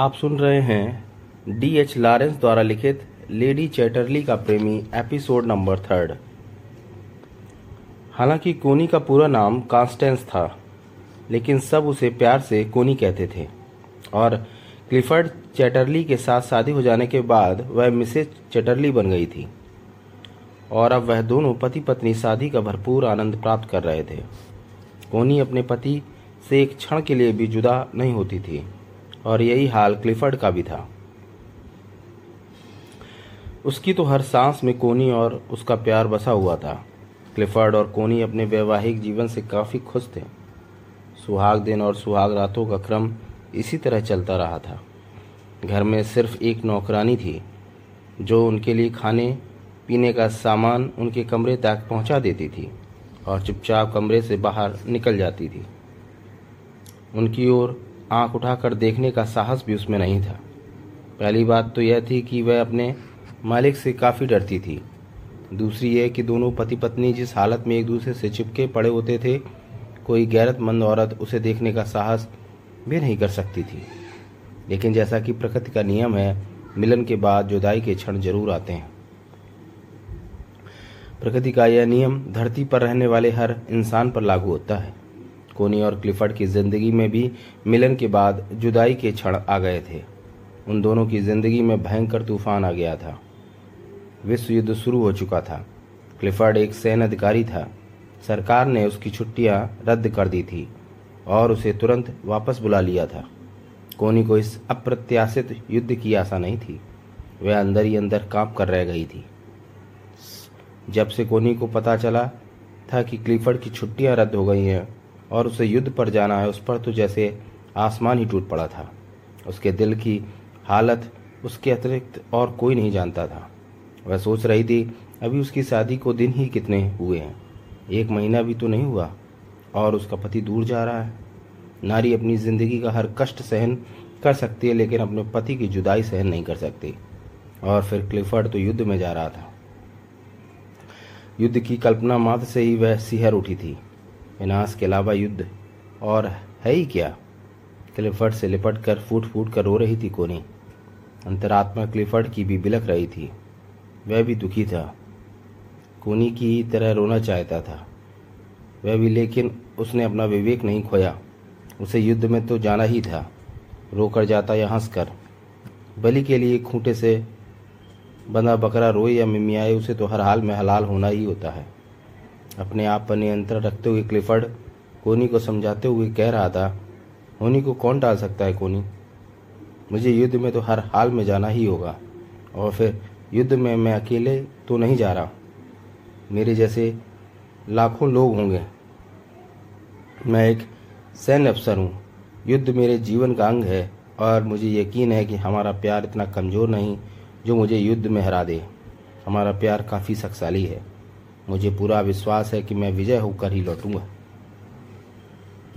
आप सुन रहे हैं डी एच लॉरेंस द्वारा लिखित लेडी चैटरली का प्रेमी एपिसोड नंबर थर्ड हालाँकि कोनी का पूरा नाम कांस्टेंस था, लेकिन सब उसे प्यार से कोनी कहते थे। और क्लिफर्ड चैटरली के साथ शादी हो जाने के बाद वह मिसेज चैटरली बन गई थी। और अब वह दोनों पति पत्नी शादी का भरपूर आनंद प्राप्त कर रहे थे। कोनी अपने पति से एक क्षण के लिए भी जुदा नहीं होती थी। और यही हाल क्लिफर्ड का भी था। उसकी तो हर सांस में कोनी और उसका प्यार बसा हुआ था। क्लिफर्ड और कोनी अपने वैवाहिक जीवन से काफ़ी खुश थे। सुहाग दिन और सुहाग रातों का क्रम इसी तरह चलता रहा था। घर में सिर्फ़ एक नौकरानी थी, जो उनके लिए खाने, पीने का सामान उनके कमरे तक पहुँचा देती थी और चुपचाप कमरे से बाहर निकल जाती थी। उनकी ओर आँख उठाकर देखने का साहस भी उसमें नहीं था। पहली बात तो यह थी कि वह अपने मालिक से काफ़ी डरती थी। दूसरी यह कि दोनों पति पत्नी जिस हालत में एक दूसरे से चिपके पड़े होते थे, कोई गैरतमंद औरत उसे देखने का साहस भी नहीं कर सकती थी। लेकिन जैसा कि प्रकृति का नियम है, मिलन के बाद जुदाई के क्षण ज़रूर आते हैं। प्रकृति का यह नियम धरती पर रहने वाले हर इंसान पर लागू होता है। कोनी और क्लिफर्ड की ज़िंदगी में भी मिलन के बाद जुदाई के क्षण आ गए थे। उन दोनों की ज़िंदगी में भयंकर तूफ़ान आ गया था। विश्व युद्ध शुरू हो चुका था। क्लिफर्ड एक सैन्य अधिकारी था। सरकार ने उसकी छुट्टियाँ रद्द कर दी थी और उसे तुरंत वापस बुला लिया था। कोनी को इस अप्रत्याशित युद्ध की आशा नहीं थी। वह अंदर ही अंदर काँप कर रह गई थी। जब से कोनी को पता चला था कि क्लिफर्ड की छुट्टियाँ रद्द हो गई हैं और उसे युद्ध पर जाना है, उस पर तो जैसे आसमान ही टूट पड़ा था। उसके दिल की हालत उसके अतिरिक्त और कोई नहीं जानता था। वह सोच रही थी, अभी उसकी शादी को दिन ही कितने हुए हैं? एक महीना भी तो नहीं हुआ और उसका पति दूर जा रहा है। नारी अपनी ज़िंदगी का हर कष्ट सहन कर सकती है, लेकिन अपने पति की जुदाई सहन नहीं कर सकती। और फिर क्लिफर्ड तो युद्ध में जा रहा था। युद्ध की कल्पना मात्र से ही वह सिहर उठी थी। विनाश के अलावा युद्ध और है ही क्या? क्लिफर्ड से लिपट कर, फूट फूट कर रो रही थी कोनी। अंतरात्मा क्लिफर्ड की भी बिलख रही थी। वह भी दुखी था। कोनी की तरह रोना चाहता था। वह भी, लेकिन उसने अपना विवेक नहीं खोया। उसे युद्ध में तो जाना ही था। रोकर जाता या हंस कर बलि के लिए खूंटे से बंधा बकरा रोए या मिमियाए, उसे तो हर हाल में हलाल होना ही होता है। अपने आप पर नियंत्रण रखते हुए क्लिफर्ड कोनी को समझाते हुए कह रहा था होनी को कौन टाल सकता है कोनी मुझे युद्ध में तो हर हाल में जाना ही होगा, और फिर युद्ध में मैं अकेले तो नहीं जा रहा। मेरे जैसे लाखों लोग होंगे। मैं एक सैन्य अफसर हूँ। युद्ध मेरे जीवन का अंग है, और मुझे यकीन है कि हमारा प्यार इतना कमज़ोर नहीं जो मुझे युद्ध में हरा दे। हमारा प्यार काफ़ी शक्तिशाली है। मुझे पूरा विश्वास है कि मैं विजय होकर ही लौटूँगा।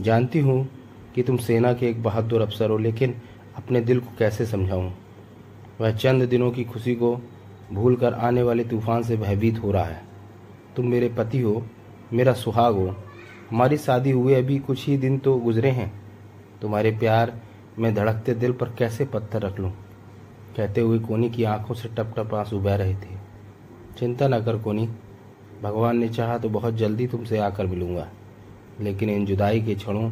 जानती हूँ कि तुम सेना के एक बहादुर अफसर हो, लेकिन अपने दिल को कैसे समझाऊं? वह चंद दिनों की खुशी को भूलकर आने वाले तूफ़ान से भयभीत हो रहा है। तुम मेरे पति हो, मेरा सुहाग हो, हमारी शादी हुए अभी कुछ ही दिन तो गुजरे हैं। तुम्हारे प्यार में धड़कते दिल पर कैसे पत्थर रख लूँ? कहते हुए कोनी की आँखों से टप टप आँसू बह रहे थे। चिंता न कर कोनी भगवान ने चाहा तो बहुत जल्दी तुमसे आकर मिलूँगा। लेकिन इन जुदाई के क्षणों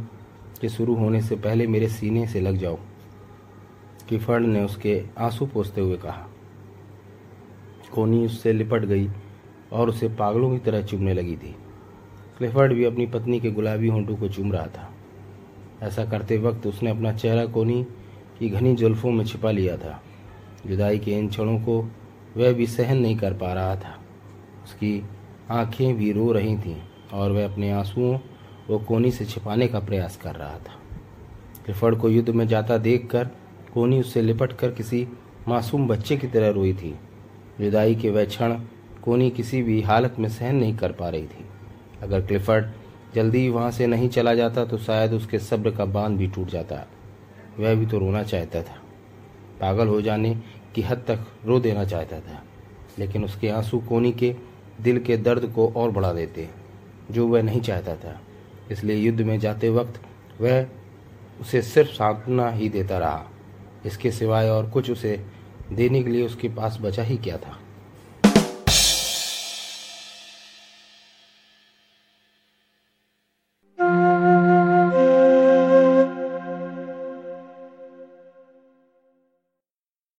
के शुरू होने से पहले मेरे सीने से लग जाओ किफर्ड ने उसके आँसू पोसते हुए कहा। कोनी उससे लिपट गई और उसे पागलों की तरह चूमने लगी थी। क्लिफर्ड भी अपनी पत्नी के गुलाबी होंठों को चूम रहा था। ऐसा करते वक्त उसने अपना चेहरा कोनी की घनी जुल्फों में छिपा लिया था। जुदाई के इन क्षणों को वह भी सहन नहीं कर पा रहा था। उसकी आँखें भी रो रही थीं और वह अपने आंसुओं को कोनी से छिपाने का प्रयास कर रहा था। क्लिफर्ड को युद्ध में जाता देखकर कोनी उससे लिपट कर किसी मासूम बच्चे की तरह रोई थी। जुदाई के वह क्षण कोनी किसी भी हालत में सहन नहीं कर पा रही थी। अगर क्लिफर्ड जल्दी वहाँ से नहीं चला जाता तो शायद उसके सब्र का बाँध भी टूट जाता। वह भी तो रोना चाहता था। पागल हो जाने की हद तक रो देना चाहता था। लेकिन उसके आँसू कोनी के दिल के दर्द को और बढ़ा देते, जो वह नहीं चाहता था। इसलिए युद्ध में जाते वक्त वह उसे सिर्फ़ सांत्वना ही देता रहा। इसके सिवाय और कुछ उसे देने के लिए उसके पास बचा ही क्या था?